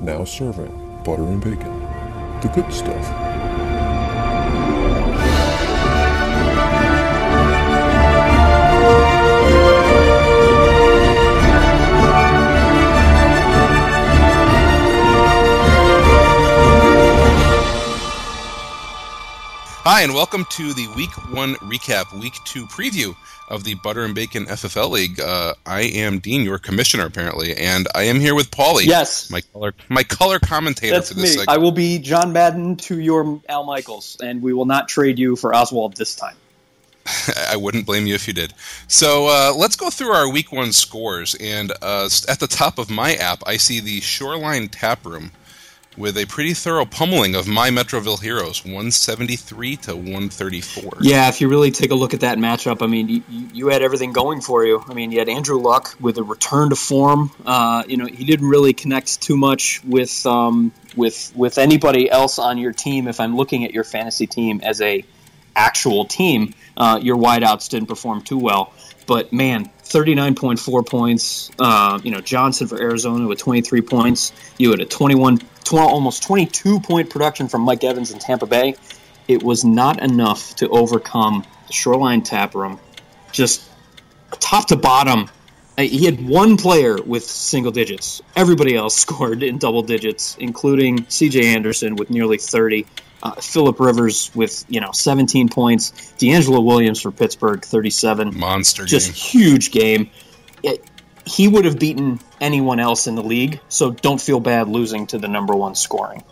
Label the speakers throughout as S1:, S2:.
S1: now serving butter and bacon. The good stuff.
S2: Hi, and welcome to the Week One recap, Week Two preview of the Butter and Bacon FFL League. Uh, I am Dean, your commissioner, apparently, and I am here with Paulie.
S3: Yes,
S2: my color, my color commentator
S3: That's
S2: for this
S3: me.
S2: segment.
S3: I will be John Madden to your Al Michaels, and we will not trade you for Oswald this time.
S2: I wouldn't blame you if you did. So uh, let's go through our Week One scores, and uh, at the top of my app, I see the Shoreline Tap Room with a pretty thorough pummeling of my Metroville Heroes, 173 to 134.
S3: Yeah, if you really take a look at that matchup, I mean, you, you had everything going for you. I mean, you had Andrew Luck with a return to form. Uh, you know, he didn't really connect too much with um, with with anybody else on your team. If I'm looking at your fantasy team as a actual team, uh, your wideouts didn't perform too well. But man, 39.4 points. Uh, you know, Johnson for Arizona with 23 points. You had a 21 12, almost 22 point production from Mike Evans in Tampa Bay. It was not enough to overcome the Shoreline Tap Room. Just top to bottom, uh, he had one player with single digits. Everybody else scored in double digits, including C.J. Anderson with nearly 30. Uh, Philip Rivers with you know 17 points. DeAngelo Williams for Pittsburgh 37.
S2: Monster
S3: Just
S2: game.
S3: huge game. It, he would have beaten anyone else in the league, so don't feel bad losing to the number one scoring.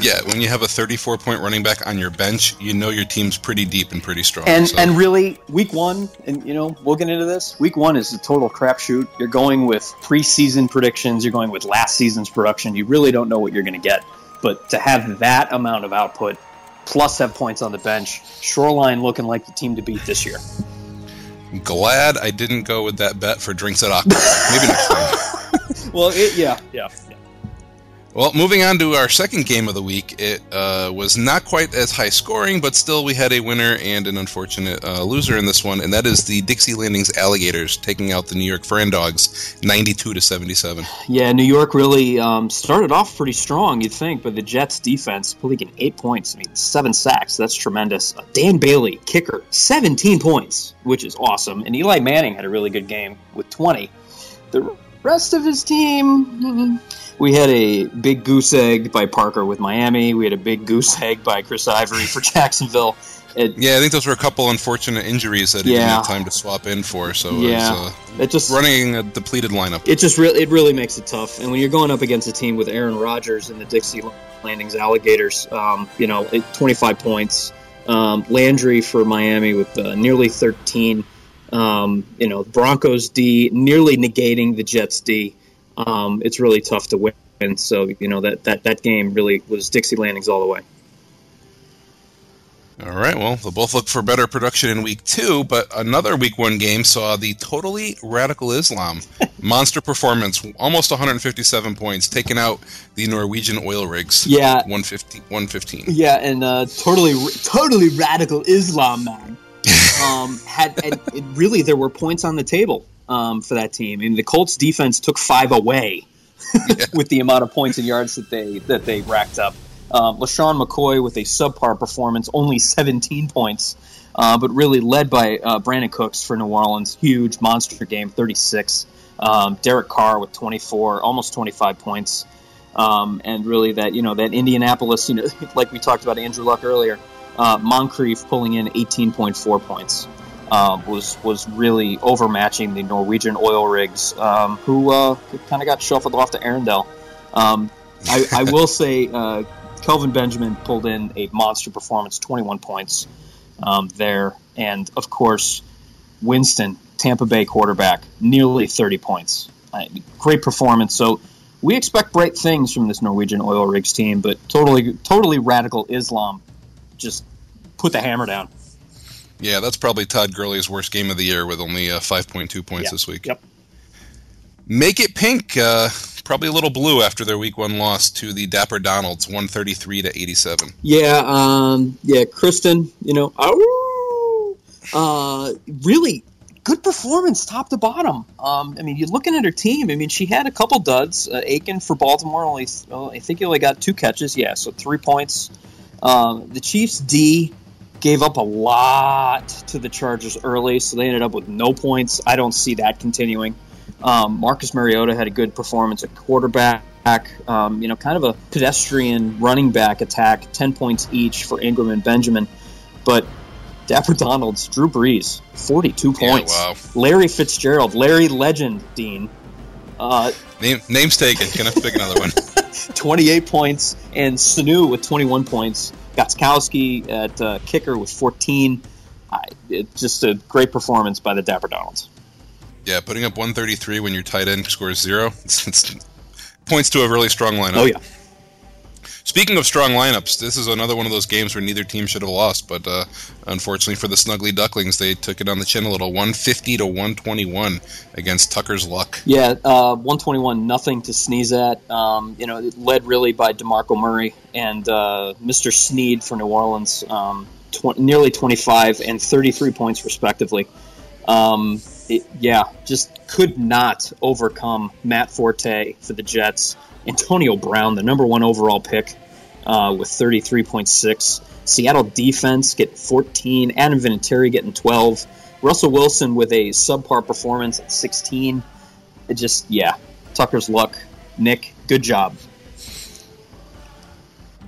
S2: Yeah, when you have a 34 point running back on your bench, you know your team's pretty deep and pretty strong.
S3: And
S2: so.
S3: and really, week one, and you know we'll get into this. Week one is a total crapshoot. You're going with preseason predictions. You're going with last season's production. You really don't know what you're going to get. But to have that amount of output, plus have points on the bench, Shoreline looking like the team to beat this year.
S2: Glad I didn't go with that bet for drinks at Aqua. Maybe next time.
S3: Well, it, yeah, yeah, yeah.
S2: Well, moving on to our second game of the week, it uh, was not quite as high scoring, but still we had a winner and an unfortunate uh, loser in this one, and that is the Dixie Landings Alligators taking out the New York Fran Dogs, 92 to 77.
S3: Yeah, New York really um, started off pretty strong, you'd think, but the Jets' defense pulling eight points. I mean, seven sacks. That's tremendous. Uh, Dan Bailey, kicker, 17 points, which is awesome. And Eli Manning had a really good game with 20. The rest of his team, we had a big goose egg by Parker with Miami. We had a big goose egg by Chris Ivory for Jacksonville. It,
S2: Yeah, I think those were a couple unfortunate injuries that he didn't have time to swap in for, so
S3: Yeah.
S2: it was uh,
S3: it just
S2: running a depleted lineup.
S3: it just really it really makes it tough. And when you're going up against a team with Aaron Rodgers and the Dixie Landings Alligators, um, you know, 25 points. Um, Landry for Miami with uh, nearly 13. Um, you know, Broncos D nearly negating the Jets D. Um, it's really tough to win. So you know that that that game really was Dixie Landings all the way.
S2: All right, well, they'll both look for better production in week two, but another week one game saw the totally radical Islam monster performance, almost 157 points, taking out the Norwegian oil rigs.
S3: Yeah.
S2: 150, 115.
S3: Yeah, and uh, totally, totally radical Islam man. Um, had and it really there were points on the table um, for that team, and the Colts defense took five away with the amount of points and yards that they that they racked up. Um, LeSean McCoy with a subpar performance, only 17 points, uh, but really led by uh, Brandin Cooks for New Orleans. Huge monster game, 36. Um, Derek Carr with 24, almost 25 points. Um, and really that, you know, that Indianapolis, you know, like we talked about Andrew Luck earlier, uh, Moncrief pulling in 18.4 points. Uh, was was really overmatching the Norwegian oil rigs, um, who uh, kind of got shuffled off to Arendelle. Um, I, I will say uh, Kelvin Benjamin pulled in a monster performance, 21 points um, there, and of course Winston, Tampa Bay quarterback, nearly 30 points. Great performance. So we expect great things from this Norwegian oil rigs team, but totally totally radical Islam just put the hammer down.
S2: Yeah, that's probably Todd Gurley's worst game of the year with only uh, 5.2 points
S3: Yeah.
S2: this week.
S3: Yep.
S2: Make it pink. Uh, probably a little blue after their week one loss to the Dapper Donalds, 133 to 87.
S3: Yeah, um, yeah, Kristen, you know, ow, uh, really good performance top to bottom. Um, I mean, you're looking at her team. I mean, she had a couple duds. Uh, Aiken for Baltimore only, well, I think he only got two catches. Yeah, so three points. Um, the Chiefs D gave up a lot to the Chargers early, so they ended up with no points. I don't see that continuing. Um, Marcus Mariota had a good performance at quarterback. Um, you know, kind of a pedestrian running back attack, 10 points each for Ingram and Benjamin. But Dapper Donalds, Drew Brees, 42 points.
S2: Yeah, wow.
S3: Larry Fitzgerald, Larry Legend, Dean, uh,
S2: Name, name's taken. Gonna pick another one.
S3: 28 points, and Sanu with 21 points. Gostkowski at uh, kicker with 14. I, it's just a great performance by the Dapper Donalds.
S2: Yeah, putting up 133 when your tight end scores zero. It's, it's points to a really strong lineup.
S3: Oh, yeah.
S2: Speaking of strong lineups, this is another one of those games where neither team should have lost, but uh, unfortunately for the Snuggly Ducklings, they took it on the chin a little, 150 to 121 against Tucker's Luck.
S3: Yeah, uh, 121, nothing to sneeze at. Um, you know, led really by DeMarco Murray and uh, Mr. Snead for New Orleans, um, tw- nearly 25 and 33 points respectively. Um, it, yeah, just could not overcome Matt Forte for the Jets. Antonio Brown, the number one overall pick, uh, with 33.6. Seattle defense getting 14. Adam Vinatieri getting 12. Russell Wilson with a subpar performance at 16. It just, yeah, Tucker's luck. Nick, good job.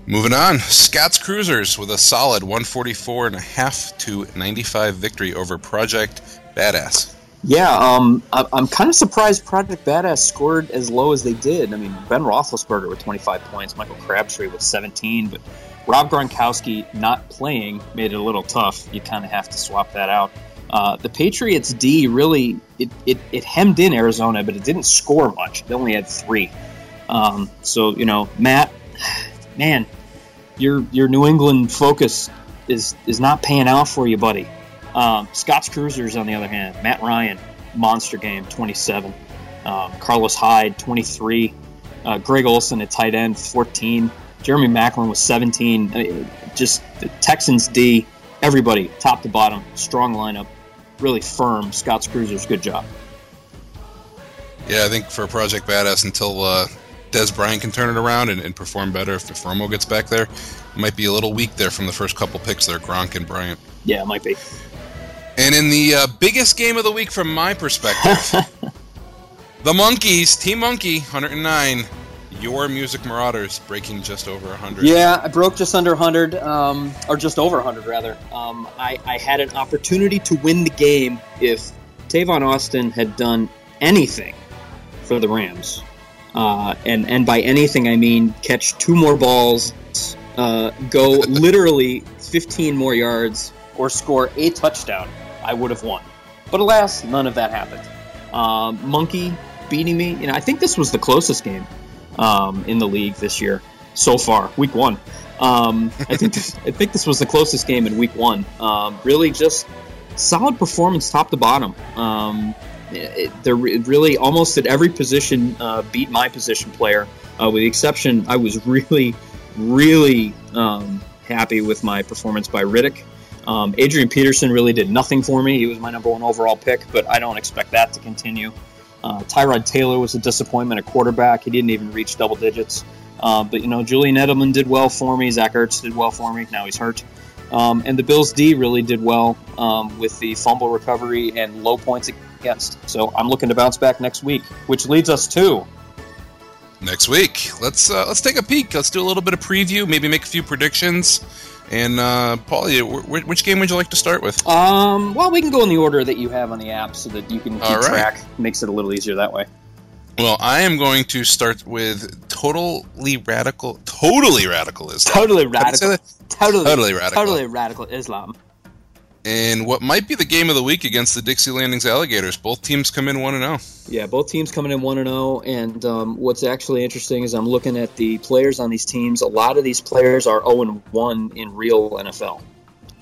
S2: Moving on, Scott's Cruisers with a solid 144 and a half to 95 victory over Project Badass.
S3: Yeah, um, I- I'm kind of surprised Project Badass scored as low as they did. I mean, Ben Roethlisberger with 25 points, Michael Crabtree with 17, but Rob Gronkowski not playing made it a little tough. You kind of have to swap that out. Uh, the Patriots D really it, it, it hemmed in Arizona, but it didn't score much. They only had three. Um, so you know, Matt, man, your your New England focus is is not paying out for you, buddy. Um, Scott's Cruisers, on the other hand, Matt Ryan, monster game, 27. Um, Carlos Hyde, 23. Uh, Greg Olsen at tight end, 14. Jeremy Maclin was 17. I mean, just the Texans D, everybody, top to bottom, strong lineup, really firm. Scott's Cruisers, good job.
S2: Yeah, I think for Project Badass, until uh, Dez Bryant can turn it around and, and perform better, if, if Romo gets back there, might be a little weak there from the first couple picks there, Gronk and Bryant.
S3: Yeah, it might be.
S2: And in the uh, biggest game of the week from my perspective, the Monkeys, Team Monkey, 109. Your Music Marauders breaking just over 100.
S3: Yeah, I broke just under 100, um, or just over 100, rather. Um, I, I had an opportunity to win the game if Tavon Austin had done anything for the Rams. Uh, and, and by anything, I mean catch two more balls, uh, go literally 15 more yards, or score a touchdown. I would have won. But alas, none of that happened. Um, Monkey beating me. You know, I think this was the closest game um, in the league this year so far, week one. Um, I think this, I think this was the closest game in week one. Um, really, just solid performance, top to bottom. Um, it, they're really almost at every position uh, beat my position player, uh, with the exception. I was really, really um, happy with my performance by Riddick. Um, Adrian Peterson really did nothing for me. He was my number one overall pick, but I don't expect that to continue. Uh, Tyrod Taylor was a disappointment at quarterback. He didn't even reach double digits. Uh, but, you know, Julian Edelman did well for me. Zach Ertz did well for me. Now he's hurt. Um, and the Bills D really did well um, with the fumble recovery and low points against. So I'm looking to bounce back next week, which leads us to
S2: Next week, let's uh, let's take a peek. Let's do a little bit of preview, maybe make a few predictions. And uh, Paulie, wh- which game would you like to start with?
S3: Um, well, we can go in the order that you have on the app so that you can keep
S2: right.
S3: track. Makes it a little easier that way.
S2: Well, I am going to start with totally radical, totally radical Islam.
S3: Totally
S2: How do you say
S3: radical. Totally,
S2: Totally radical.
S3: Totally radical Islam.
S2: And what might be the game of the week against the Dixie Landings Alligators. Both teams come in one and oh. zero.
S3: Yeah, both teams coming in one and zero. And um, what's actually interesting is I'm looking at the players on these teams. A lot of these players are zero and one in real NFL,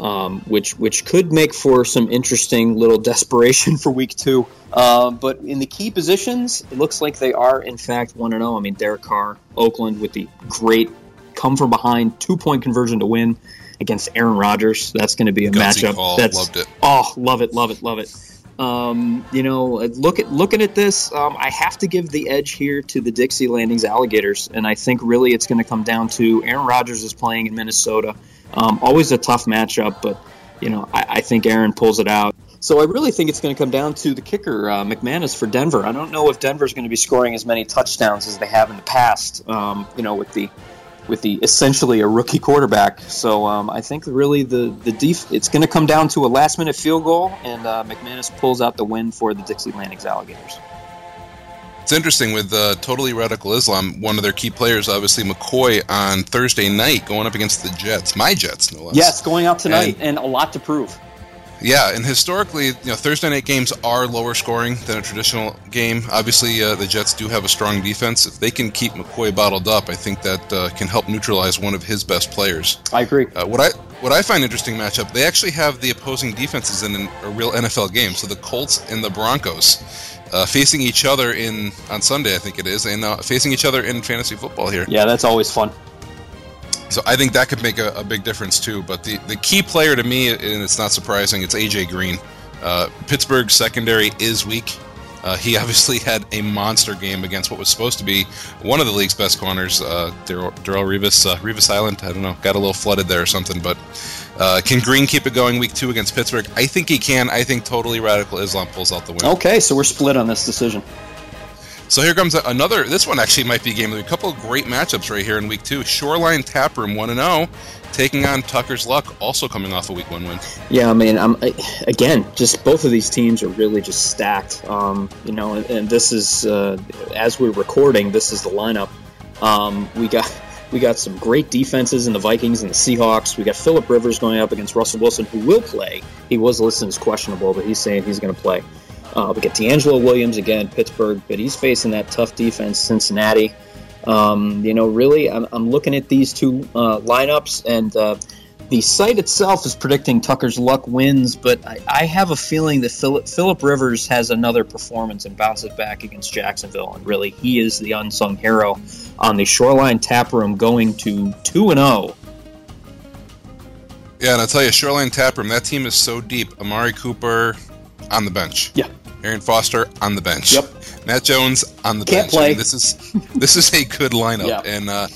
S3: um, which which could make for some interesting little desperation for week two. Uh, but in the key positions, it looks like they are in fact one and zero. I mean, Derek Carr, Oakland with the great come from behind two point conversion to win against Aaron Rodgers. That's going to be a
S2: Gutsy
S3: matchup.
S2: call.
S3: That's
S2: Loved it.
S3: Oh, love it, love it, love it. Um, you know, look at looking at this, um, I have to give the edge here to the Dixie Landings Alligators, and I think really it's going to come down to Aaron Rodgers is playing in Minnesota. Um, always a tough matchup, but you know, I, I, think Aaron pulls it out. So I really think it's going to come down to the kicker, uh, McManus for Denver. I don't know if Denver's going to be scoring as many touchdowns as they have in the past. Um, you know, with the with the essentially a rookie quarterback. So um, I think really the the def- it's going to come down to a last minute field goal, and uh, McManus pulls out the win for the Dixie Landings Alligators.
S2: It's interesting with uh, Totally Radical Islam, one of their key players, obviously McCoy, on Thursday night going up against the Jets, my Jets, no less.
S3: Yes, going out tonight, and, and a lot to prove.
S2: Yeah, and historically, you know, Thursday night games are lower scoring than a traditional game. Obviously, uh, the Jets do have a strong defense. If they can keep McCoy bottled up, I think that uh, can help neutralize one of his best players.
S3: I agree.
S2: Uh, what I what I find interesting matchup, they actually have the opposing defenses in an, a real NFL game. So the Colts and the Broncos uh, facing each other in on Sunday, I think it is, and uh, facing each other in fantasy football here.
S3: Yeah, that's always fun.
S2: So I think that could make a, a, big difference too. But the, the key player to me, and it's not surprising, it's AJ Green. Uh, Pittsburgh's secondary is weak. Uh, he obviously had a monster game against what was supposed to be one of the league's best corners, uh, Darrelle Revis, uh, Revis Island. I don't know, got a little flooded there or something. But uh, can Green keep it going week two against Pittsburgh? I think he can. I think totally radical Islam pulls out the win.
S3: Okay, so we're split on this decision.
S2: So here comes another. This one actually might be a game of the A couple great matchups right here in week two. Shoreline Taproom one and zero, oh, taking on Tucker's Luck, also coming off a week one win.
S3: Yeah, I mean, I'm again, just both of these teams are really just stacked. Um, you know, and, and this is uh, as we're recording, this is the lineup. Um, we got. We got some great defenses in the Vikings and the Seahawks. We got Philip Rivers going up against Russell Wilson, who will play. He was listed as questionable, but he's saying he's going to play. Uh, we get DeAngelo Williams again, Pittsburgh, but he's facing that tough defense, Cincinnati. Um, you know, really, I'm, I'm, looking at these two uh, lineups, and uh, the site itself is predicting Tucker's luck wins, but I, I have a feeling that Philip, Philip Rivers has another performance and bounces back against Jacksonville, and really, he is the unsung hero on the Shoreline Tap Room, going to two and zero. Oh.
S2: Yeah, and I'll tell you, Shoreline Tap Room, that team is so deep. Amari Cooper on the bench.
S3: Yeah.
S2: Arian Foster on the bench.
S3: Yep.
S2: Matt Jones on the
S3: Can't
S2: bench.
S3: play. I
S2: mean, this is this is a good lineup,
S3: yeah.
S2: and uh,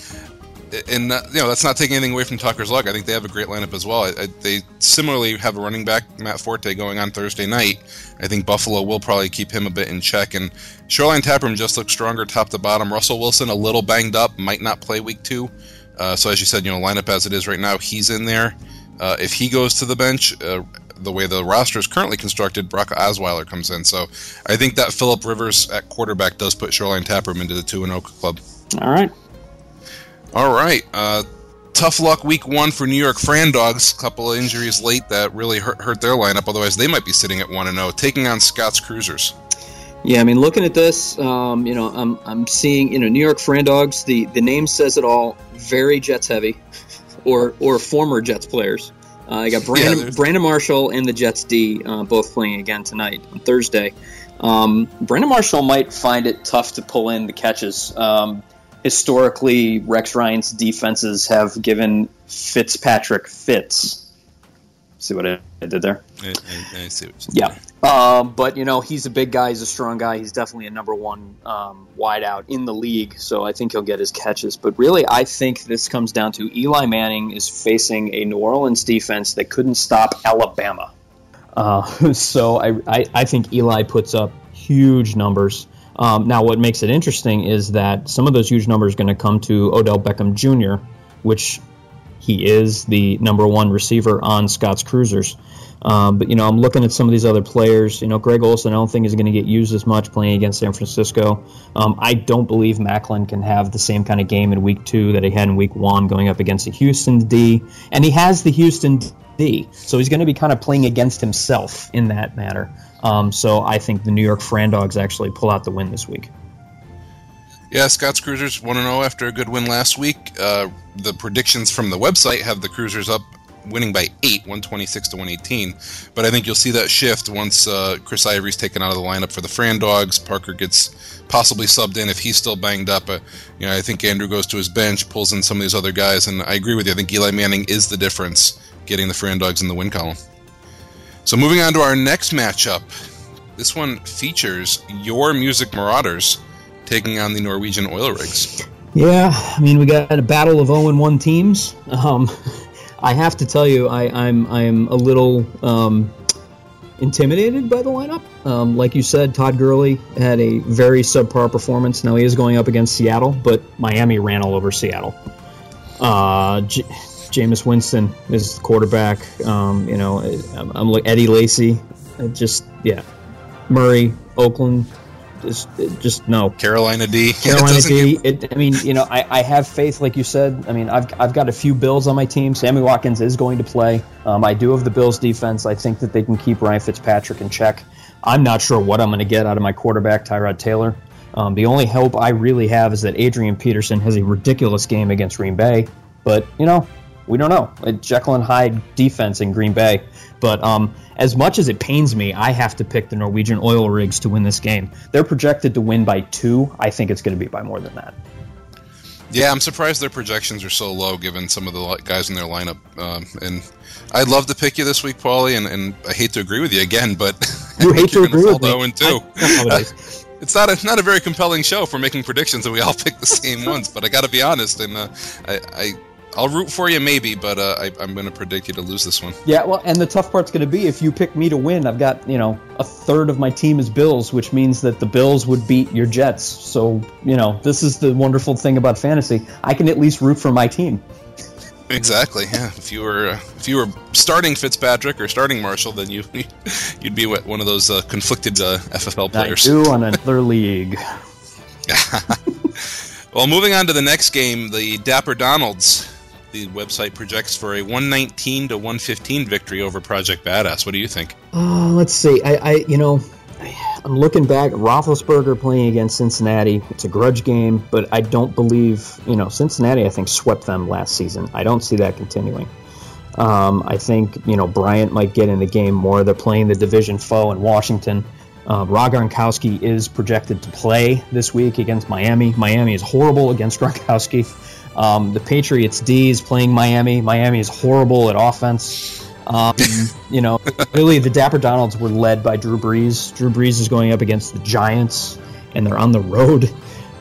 S2: and uh, you know that's not taking anything away from Tucker's luck. I think they have a great lineup as well. I, I, they similarly have a running back Matt Forte going on Thursday night. I think Buffalo will probably keep him a bit in check, and Shoreline Taproom just looks stronger top to bottom. Russell Wilson a little banged up, might not play week two. Uh, so as you said, you know lineup as it is right now, he's in there. Uh, if he goes to the bench, uh, the way the roster is currently constructed, Brock Osweiler comes in. So I think that Philip Rivers at quarterback does put Shoreline Taproom into the 2 0 club.
S3: All right.
S2: All right. Uh, tough luck week one for New York Fran Dogs. A couple of injuries late that really hurt, hurt their lineup. Otherwise, they might be sitting at 1 0, taking on Scott's Cruisers.
S3: Yeah, I mean, looking at this, um, you know, I'm, I'm seeing, you know, New York Fran Dogs, the, the name says it all, very Jets heavy, or, or former Jets players. Uh, I got Brandon, yeah, Brandon Marshall and the Jets D uh, both playing again tonight on Thursday. Um, Brandon Marshall might find it tough to pull in the catches. Um, historically, Rex Ryan's defenses have given Fitzpatrick fits. See what I, did there?
S2: I, I, I see what
S3: yeah. Um, but you know he's a big guy. He's a strong guy. He's definitely a number one um, wideout in the league. So I think he'll get his catches. But really, I think this comes down to Eli Manning is facing a New Orleans defense that couldn't stop Alabama. Uh, so I, I, I think Eli puts up huge numbers. Um, now, what makes it interesting is that some of those huge numbers are going to come to Odell Beckham Jr., which he is the number one receiver on Scott's Cruisers. Um, but you know, I'm looking at some of these other players. You know, Greg Olsen, I don't think is going to get used as much playing against San Francisco. Um, I don't believe Maclin can have the same kind of game in Week Two that he had in Week One, going up against the Houston D, and he has the Houston D, so he's going to be kind of playing against himself in that matter. Um, so I think the New York Fran Dogs actually pull out the win this week.
S2: Yeah, Scott's Cruisers 1 0 after a good win last week. Uh, the predictions from the website have the Cruisers up winning by 8, 126 to 118. But I think you'll see that shift once uh, Chris Ivory's taken out of the lineup for the Fran Dogs. Parker gets possibly subbed in if he's still banged up. Uh, you know, I think Andrew goes to his bench, pulls in some of these other guys, and I agree with you. I think Eli Manning is the difference getting the Fran Dogs in the win column. So moving on to our next matchup. This one features your Music Marauders taking on the Norwegian Oil Rigs.
S3: Yeah, I mean we got a battle of 0 and 1 teams. Um, I have to tell you, I, I'm I'm a little um, intimidated by the lineup. Um, like you said, Todd Gurley had a very subpar performance. Now he is going up against Seattle, but Miami ran all over Seattle. Uh, J- Jameis Winston is the quarterback. Um, you know, I'm, I'm Eddie Lacy. Just yeah, Murray, Oakland. Just, just no.
S2: Carolina D.
S3: Carolina D.
S2: give-
S3: It, I mean, you know, I, I have faith, like you said. I mean, I've, I've got a few Bills on my team. Sammy Watkins is going to play. Um, I do have the Bills defense. I think that they can keep Ryan Fitzpatrick in check. I'm not sure what I'm going to get out of my quarterback, Tyrod Taylor. Um, the only hope I really have is that Adrian Peterson has a ridiculous game against Green Bay. But, you know, we don't know. A Jekyll and Hyde defense in Green Bay. But um, as much as it pains me, I have to pick the Norwegian oil rigs to win this game. They're projected to win by two. I think it's going to be by more than that.
S2: Yeah, I'm surprised their projections are so low given some of the guys in their lineup. Um, and I'd love to pick you this week, Paulie, and, and I hate to agree with you again, but
S3: You
S2: I
S3: hate to agree with me.
S2: 0 and 2.
S3: I.
S2: It's not a not a very compelling show for making predictions, and we all pick the same ones. But I got to be honest, and uh, I, I I'll root for you maybe, but uh, I, I'm going to predict you to lose this one.
S3: Yeah, well, and the tough part's going to be if you pick me to win, I've got, you know, a third of my team is Bills, which means that the Bills would beat your Jets. So, you know, this is the wonderful thing about fantasy. I can at least root for my team.
S2: Exactly. Yeah. If you were uh, if you were starting Fitzpatrick or starting Marshall, then you you'd be one of those uh, conflicted uh, FFL
S3: I
S2: players.
S3: do on another league.
S2: Well, moving on to the next game, the Dapper Donalds. The website projects for a 119 to 115 victory over Project Badass. What do you think?
S3: Uh, let's see. I, I, you know, I'm looking back. Roethlisberger playing against Cincinnati. It's a grudge game, but I don't believe, you know, Cincinnati. I think swept them last season. I don't see that continuing. Um, I think you know Bryant might get in the game more. They're playing the division foe in Washington. Uh, Rob Gronkowski is projected to play this week against Miami. Miami is horrible against Gronkowski. Um, the Patriots D is playing Miami. Miami is horrible at offense. Um, you know, really, the Dapper Donalds were led by Drew Brees. Drew Brees is going up against the Giants, and they're on the road.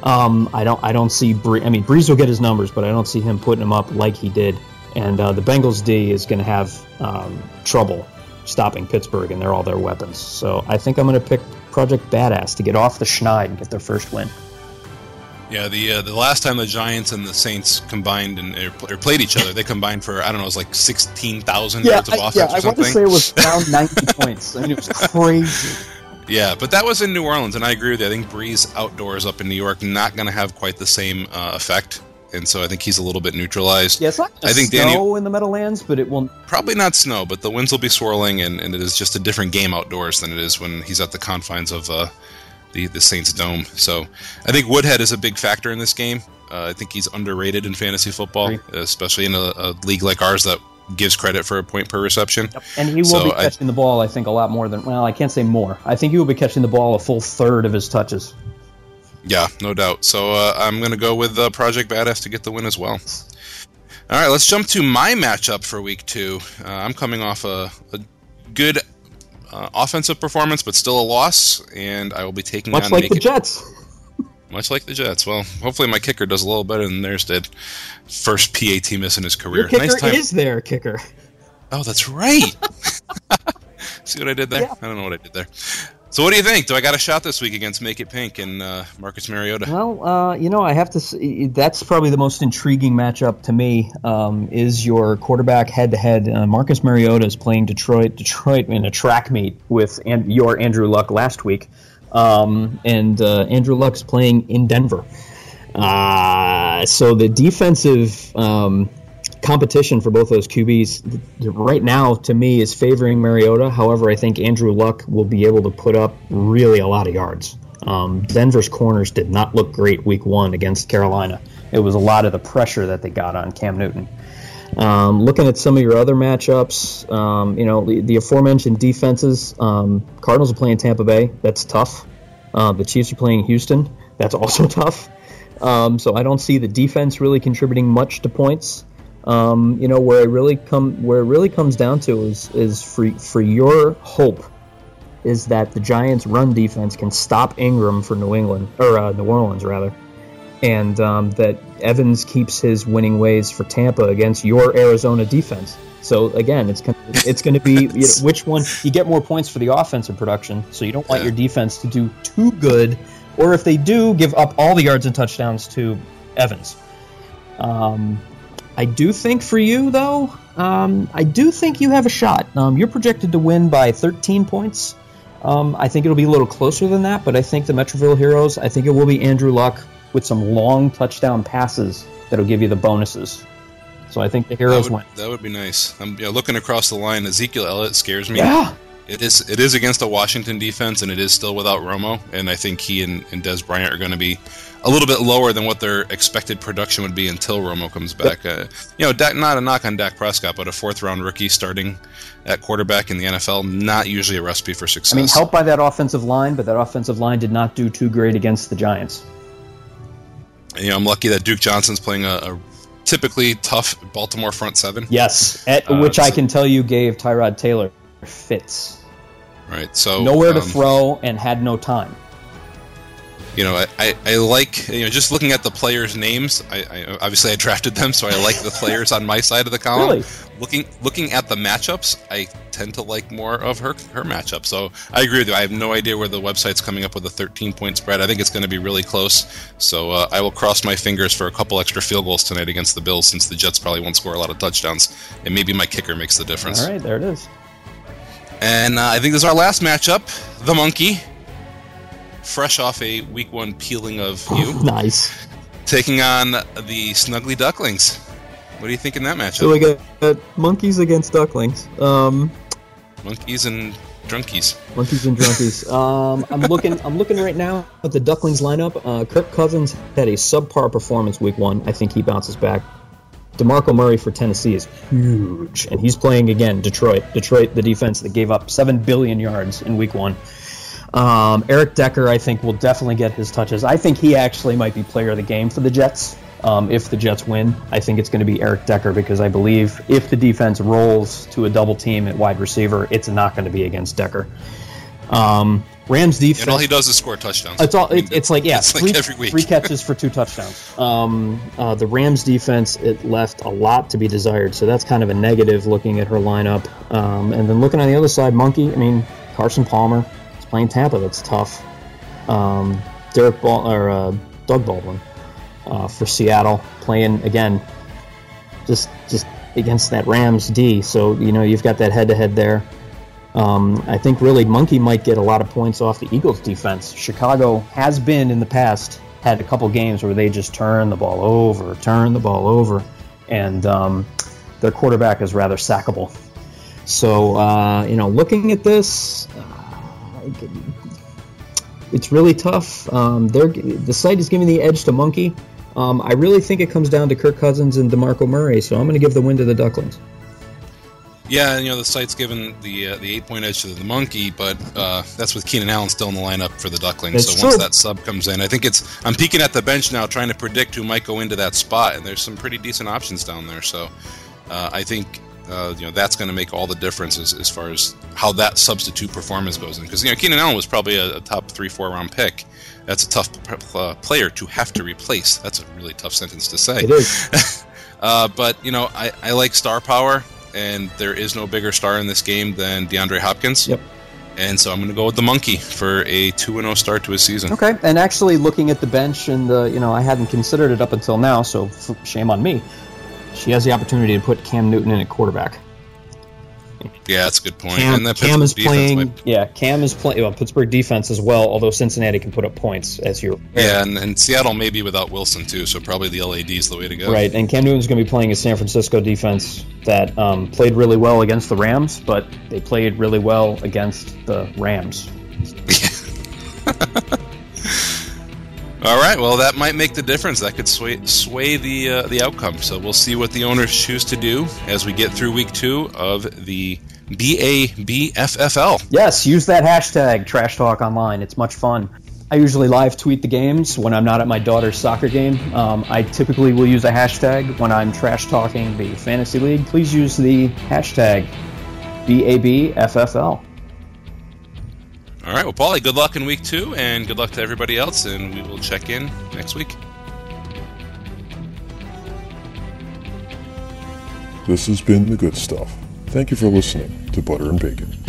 S3: Um, I don't, I don't see. Bree, I mean, Brees will get his numbers, but I don't see him putting them up like he did. And uh, the Bengals D is going to have um, trouble stopping Pittsburgh, and they're all their weapons. So I think I'm going to pick Project Badass to get off the schneid and get their first win.
S2: Yeah, the uh, the last time the Giants and the Saints combined and or, or played each other, they combined for I don't know, it was like sixteen thousand yards of
S3: I,
S2: offense
S3: yeah,
S2: or
S3: I want
S2: something.
S3: to say it was around 90 points. I mean, it was crazy.
S2: Yeah, but that was in New Orleans, and I agree with you. I think Brees outdoors up in New York not going to have quite the same uh, effect, and so I think he's a little bit neutralized.
S3: Yeah, it's not
S2: I think
S3: snow
S2: Danny-
S3: in the Meadowlands, but it will.
S2: Probably not snow, but the winds will be swirling, and, and it is just a different game outdoors than it is when he's at the confines of uh, the the Saints Dome. So I think Woodhead is a big factor in this game. Uh, I think he's underrated in fantasy football, especially in a, a league like ours that gives credit for a point per reception.
S3: And he will
S2: So
S3: be
S2: I-
S3: catching the ball, I think, a lot more than. Well, I can't say more. I think he will be catching the ball a full third of his touches.
S2: Yeah, no doubt. So uh, I'm going to go with uh, Project Badass to get the win as well. All right, let's jump to my matchup for week two. Uh, I'm coming off a, a good uh, offensive performance, but still a loss, and I will be taking
S3: Much
S2: on
S3: like the Jets.
S2: much like the Jets. Well, hopefully my kicker does a little better than theirs did. First PAT miss in his career.
S3: Your kicker
S2: nice time.
S3: is their kicker.
S2: Oh, that's right. See what I did there?
S3: Yeah.
S2: I don't know what I did there. So, what do you think? Do I got a shot this week against Make It Pink and uh, Marcus Mariota?
S3: Well, uh, you know, I have to. Say, that's probably the most intriguing matchup to me. Um, is your quarterback head to head? Marcus Mariota is playing Detroit. Detroit in a track meet with and your Andrew Luck last week, um, and uh, Andrew Luck's playing in Denver. Uh, so the defensive um, competition for both those QBs right now, to me, is favoring Mariota. However, I think Andrew Luck will be able to put up really a lot of yards. Um, Denver's corners did not look great week one against Carolina. It was a lot of the pressure that they got on Cam Newton. Um, looking at some of your other matchups, um, you know, the, the aforementioned defenses, um, Cardinals are playing Tampa Bay. That's tough. Uh, the Chiefs are playing Houston. That's also tough. Um, so I don't see the defense really contributing much to points. Um, you know, where it really come where it really comes down to is is for for your hope is that the Giants' run defense can stop Ingram for New England or uh, New Orleans rather, and um, that Evans keeps his winning ways for Tampa against your Arizona defense. So again, it's gonna, it's going to be you know, which one you get more points for the offensive production. So you don't want your defense to do too good, or if they do, give up all the yards and touchdowns to Evans. Um, I do think for you though, um, I do think you have a shot. Um, you're projected to win by 13 points. Um, I think it'll be a little closer than that, but I think the Metroville Heroes. I think it will be Andrew Luck with some long touchdown passes that'll give you the bonuses. So I think the
S2: That
S3: Heroes
S2: would,
S3: win.
S2: that would be nice. I'm yeah, looking across the line. Ezekiel Elliott scares me.
S3: Yeah,
S2: It is it is against a Washington defense, and it is still without Romo. And I think he and, and Dez Bryant are going to be a little bit lower than what their expected production would be until Romo comes back. Uh, you know, Dak, not a knock on Dak Prescott, but a fourth round rookie starting at quarterback in the NFL, not usually a recipe for success.
S3: I mean, helped by that offensive line, but that offensive line did not do too great against the Giants.
S2: You know, I'm lucky that Duke Johnson's playing a, a typically tough Baltimore front seven.
S3: Yes, at,
S2: Uh,
S3: which I can tell you gave Tyrod Taylor fits.
S2: Right. So
S3: Nowhere to
S2: um,
S3: throw and had no time.
S2: you know, I, I, I like you know just looking at the players' names. I, I obviously I drafted them, so I like the players on my side of the column.
S3: Really?
S2: Looking looking at the matchups, I tend to like more of her her matchup. So I agree with you. I have no idea where the website's coming up with a 13 point spread. I think it's going to be really close. So uh, I will cross my fingers for a couple extra field goals tonight against the Bills, since the Jets probably won't score a lot of touchdowns, and maybe my kicker makes the difference.
S3: All right, there it is.
S2: And uh, I think this is our last matchup. The monkey, fresh off a week one peeling of you,
S3: Nice.
S2: taking on the Snuggly Ducklings. What do you think in that matchup?
S3: So we got monkeys against ducklings. Um,
S2: Monkeys and drunkies.
S3: monkeys and drunkies. Um, I'm looking. I'm looking right now at the Ducklings lineup. Uh, Kirk Cousins had a subpar performance week one. I think he bounces back. Demarco Murray for Tennessee is huge, and he's playing again Detroit. Detroit, the defense that gave up seven billion yards in week one. Um, Eric Decker, I think, will definitely get his touches. I think he actually might be player of the game for the Jets. Um, if the Jets win, I think it's going to be Eric Decker because I believe if the defense rolls to a double team at wide receiver, it's not going to be against Decker. Um, Rams defense.
S2: And all he does is score touchdowns.
S3: It's all. It, it's like yeah,
S2: It's like
S3: three,
S2: every week.
S3: three catches for two touchdowns. Um, uh, the Rams defense it left a lot to be desired, so that's kind of a negative looking at her lineup. Um, and then looking on the other side, Monkey. I mean, Carson Palmer is playing Tampa. That's tough. Um, Derek Bal- or uh, Doug Baldwin uh, for Seattle playing again, just just against that Rams D. So you know you've got that head to head there. Um, I think really Monkey might get a lot of points off the Eagles defense. Chicago has been in the past had a couple games where they just turn the ball over, turn the ball over, and um, their quarterback is rather sackable. So uh, you know, looking at this, uh, it's really tough. Um, the site is giving the edge to Monkey. Um, I really think it comes down to Kirk Cousins and Demarco Murray, so I'm going to give the win to the Ducklings.
S2: Yeah, you know the site's given the uh, the eight point edge to the monkey, but uh, that's with Keenan Allen still in the lineup for the Ducklings.
S3: That's
S2: so once that sub comes in, I think it's I'm peeking at the bench now, trying to predict who might go into that spot, and there's some pretty decent options down there. So uh, I think uh, you know that's going to make all the difference as, as far as how that substitute performance goes in. Because you know Keenan Allen was probably a, a top three four round pick. That's a tough p- uh, player to have to replace. That's a really tough sentence to say.
S3: It is.
S2: Uh, but you know, I, I like star power, and there is no bigger star in this game than DeAndre Hopkins.
S3: Yep.
S2: And so I'm going to go with the monkey for a two and zero start to his season.
S3: Okay, and actually looking at the bench, and uh, you know, I hadn't considered it up until now, so shame on me. She has the opportunity to put Cam Newton in at quarterback.
S2: Yeah, that's a good point.
S3: Cam,
S2: and that
S3: Cam is playing.
S2: might-
S3: Yeah, Cam is playing. Well, Pittsburgh defense as well. Although Cincinnati can put up points, as you're
S2: yeah, and, and Seattle may be without Wilson too, so probably the LAD is the way to go.
S3: right. And Cam Newton's going to be playing a San Francisco defense that um, played really well against the Rams, but they played really well against the Rams.
S2: All right. Well, that might make the difference. That could sway sway the uh, the outcome. So we'll see what the owners choose to do as we get through week two of the BABFFL.
S3: Yes, use that hashtag Trash Talk Online. It's much fun. I usually live tweet the games when I'm not at my daughter's soccer game. Um, I typically will use a hashtag when I'm trash talking the fantasy league. Please use the hashtag BABFFL.
S2: All right. Well, Paulie, good luck in week two, and good luck to everybody else, and we will check in next week.
S1: This has been The Good Stuff. Thank you for listening to Butter and Bacon.